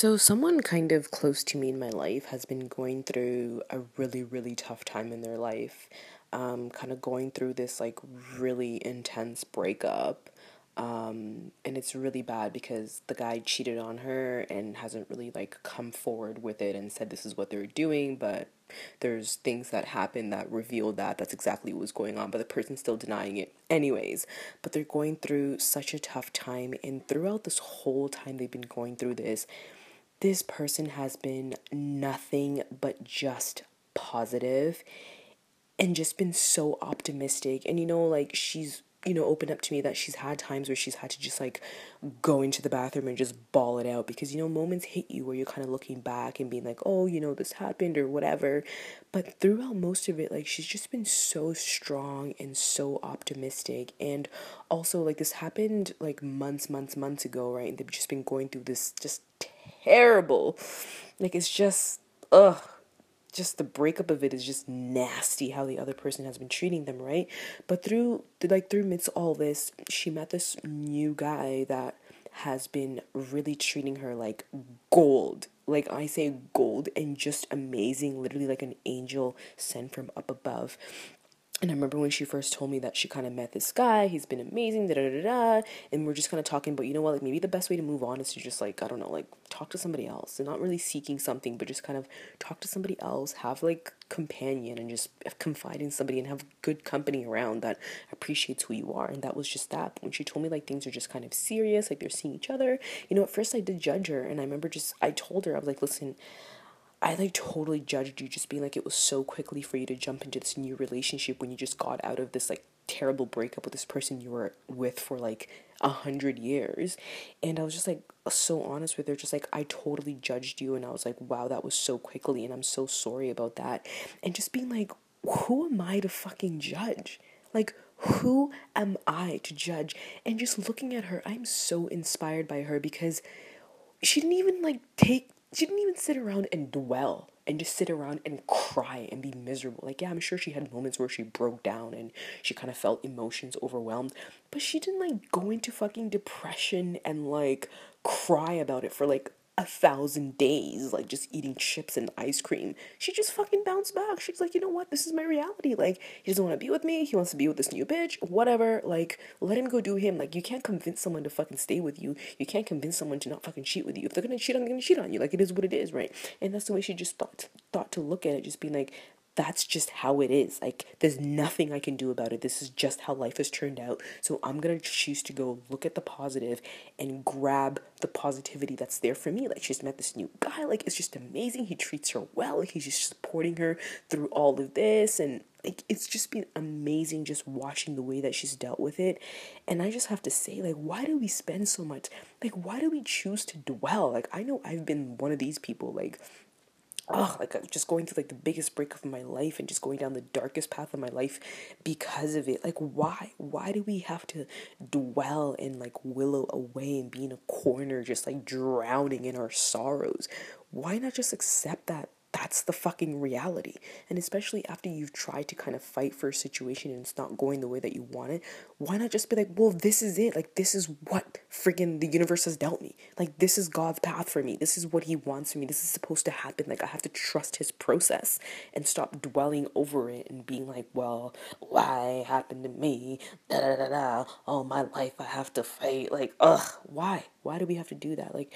So, someone kind of close to me in my life has been going through a really, really tough time in their life. Um, kind of going through this like really intense breakup. Um, and it's really bad because the guy cheated on her and hasn't really like come forward with it and said this is what they're doing, but there's things that happen that reveal that that's exactly what was going on, but the person's still denying it anyways. But they're going through such a tough time, and throughout this whole time they've been going through this, this person has been nothing but just positive and just been so optimistic. And you know, like she's you know, opened up to me that she's had times where she's had to just like go into the bathroom and just bawl it out because, you know, moments hit you where you're kind of looking back and being like, oh, you know, this happened or whatever. But throughout most of it, like, she's just been so strong and so optimistic. And also, like, this happened like months, months, months ago, right? And they've just been going through this just terrible. Like, it's just, ugh just the breakup of it is just nasty how the other person has been treating them right but through like through midst all this she met this new guy that has been really treating her like gold like i say gold and just amazing literally like an angel sent from up above and I remember when she first told me that she kind of met this guy, he's been amazing, da da da da, and we're just kind of talking. But you know what? Like maybe the best way to move on is to just like I don't know, like talk to somebody else, and not really seeking something, but just kind of talk to somebody else, have like companion, and just confide in somebody and have good company around that appreciates who you are. And that was just that. But when she told me like things are just kind of serious, like they're seeing each other, you know, at first I did judge her, and I remember just I told her I was like, listen. I like totally judged you just being like it was so quickly for you to jump into this new relationship when you just got out of this like terrible breakup with this person you were with for like a hundred years. And I was just like so honest with her, just like I totally judged you and I was like, wow, that was so quickly and I'm so sorry about that. And just being like, who am I to fucking judge? Like who am I to judge? And just looking at her, I'm so inspired by her because she didn't even like take she didn't even sit around and dwell and just sit around and cry and be miserable. Like, yeah, I'm sure she had moments where she broke down and she kind of felt emotions overwhelmed, but she didn't like go into fucking depression and like cry about it for like a thousand days, like just eating chips and ice cream. She just fucking bounced back. She's like, you know what? This is my reality. Like, he doesn't want to be with me. He wants to be with this new bitch. Whatever. Like, let him go do him. Like, you can't convince someone to fucking stay with you. You can't convince someone to not fucking cheat with you. If they're gonna cheat, I'm gonna cheat on you. Like, it is what it is, right? And that's the way she just thought thought to look at it. Just being like, that's just how it is. Like, there's nothing I can do about it. This is just how life has turned out. So I'm gonna choose to go look at the positive and grab the positivity that's there for me. Like, she's met this new guy. Like, it's just amazing. He treats her well. He's just supporting her through all of this. And, like, it's just been amazing just watching the way that she's dealt with it. And I just have to say, like, why do we spend so much? Like, why do we choose to dwell? Like, I know I've been one of these people. Like, oh, like just going through like the biggest break of my life and just going down the darkest path of my life because of it. Like why? Why do we have to dwell and like willow away and be in a corner just like drowning in our sorrows? Why not just accept that that's the fucking reality. And especially after you've tried to kind of fight for a situation and it's not going the way that you want it, why not just be like, well, this is it. Like, this is what friggin' the universe has dealt me. Like, this is God's path for me. This is what He wants for me. This is supposed to happen. Like, I have to trust His process and stop dwelling over it and being like, well, why happened to me? Da da da da. All my life I have to fight. Like, ugh, why? Why do we have to do that? Like,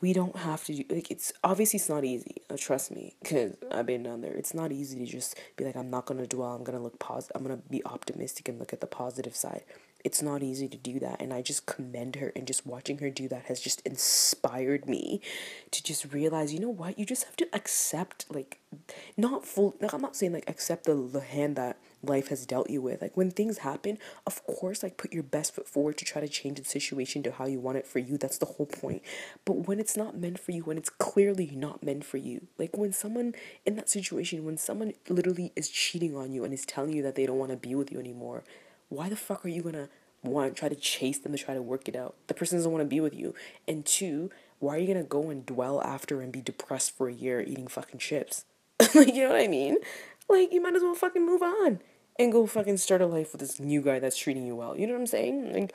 we don't have to do like it's obviously it's not easy uh, trust me because i've been down there. It's not easy to just be like i'm not gonna dwell i'm gonna look positive i'm gonna be optimistic and look at the positive side. It's not easy to do that and i just commend her and just watching her do that has just inspired me to just realize you know what? You just have to accept like not full like i'm not saying like accept the, the hand that life has dealt you with. Like when things happen, of course, like put your best foot forward to try to change the situation to how you want it for you. That's the whole point. But when it's not meant for you, when it's clearly not meant for you, like when someone in that situation, when someone literally is cheating on you and is telling you that they don't want to be with you anymore, why the fuck are you gonna want try to chase them to try to work it out? The person doesn't want to be with you. And two, why are you gonna go and dwell after and be depressed for a year eating fucking chips? like, you know what I mean? Like, you might as well fucking move on and go fucking start a life with this new guy that's treating you well. You know what I'm saying? Like,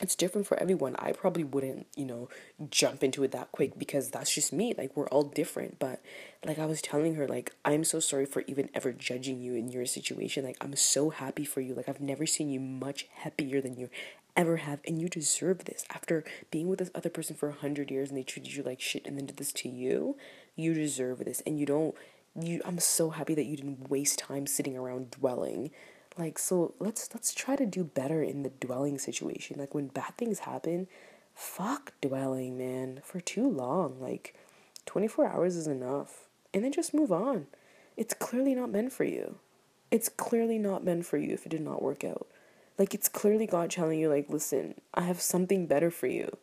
it's different for everyone. I probably wouldn't, you know, jump into it that quick because that's just me. Like we're all different. But like I was telling her, like, I'm so sorry for even ever judging you in your situation. Like I'm so happy for you. Like I've never seen you much happier than you ever have and you deserve this. After being with this other person for a hundred years and they treated you like shit and then did this to you, you deserve this. And you don't you I'm so happy that you didn't waste time sitting around dwelling like so let's let's try to do better in the dwelling situation. Like when bad things happen, fuck dwelling, man, for too long. Like 24 hours is enough. And then just move on. It's clearly not meant for you. It's clearly not meant for you if it did not work out. Like it's clearly God telling you like, "Listen, I have something better for you.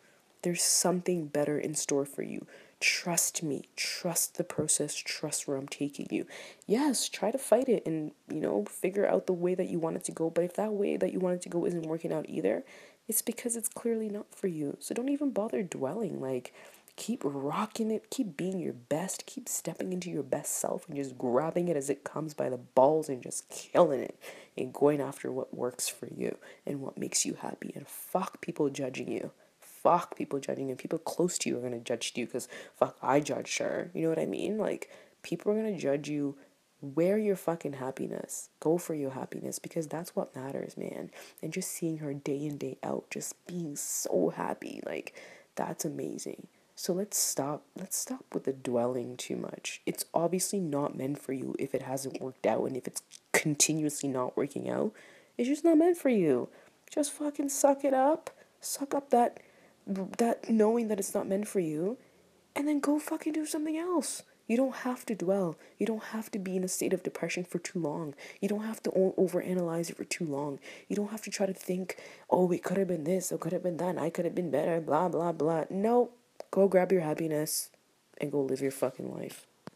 There's something better in store for you. Trust me. Trust the process. Trust where I'm taking you. Yes, try to fight it and, you know, figure out the way that you want it to go. But if that way that you want it to go isn't working out either, it's because it's clearly not for you. So don't even bother dwelling. Like, keep rocking it, keep being your best, keep stepping into your best self and just grabbing it as it comes by the balls and just killing it and going after what works for you and what makes you happy. And fuck people judging you fuck people judging you. People close to you are gonna judge you because fuck I judged her. You know what I mean? Like people are gonna judge you. Wear your fucking happiness. Go for your happiness because that's what matters, man. And just seeing her day in, day out, just being so happy, like that's amazing. So let's stop let's stop with the dwelling too much. It's obviously not meant for you if it hasn't worked out and if it's continuously not working out. It's just not meant for you. Just fucking suck it up. Suck up that that knowing that it's not meant for you and then go fucking do something else. You don't have to dwell. You don't have to be in a state of depression for too long. You don't have to overanalyze it for too long. You don't have to try to think, oh, it could have been this, or could have been that, I could have been better, blah, blah, blah. No, go grab your happiness and go live your fucking life.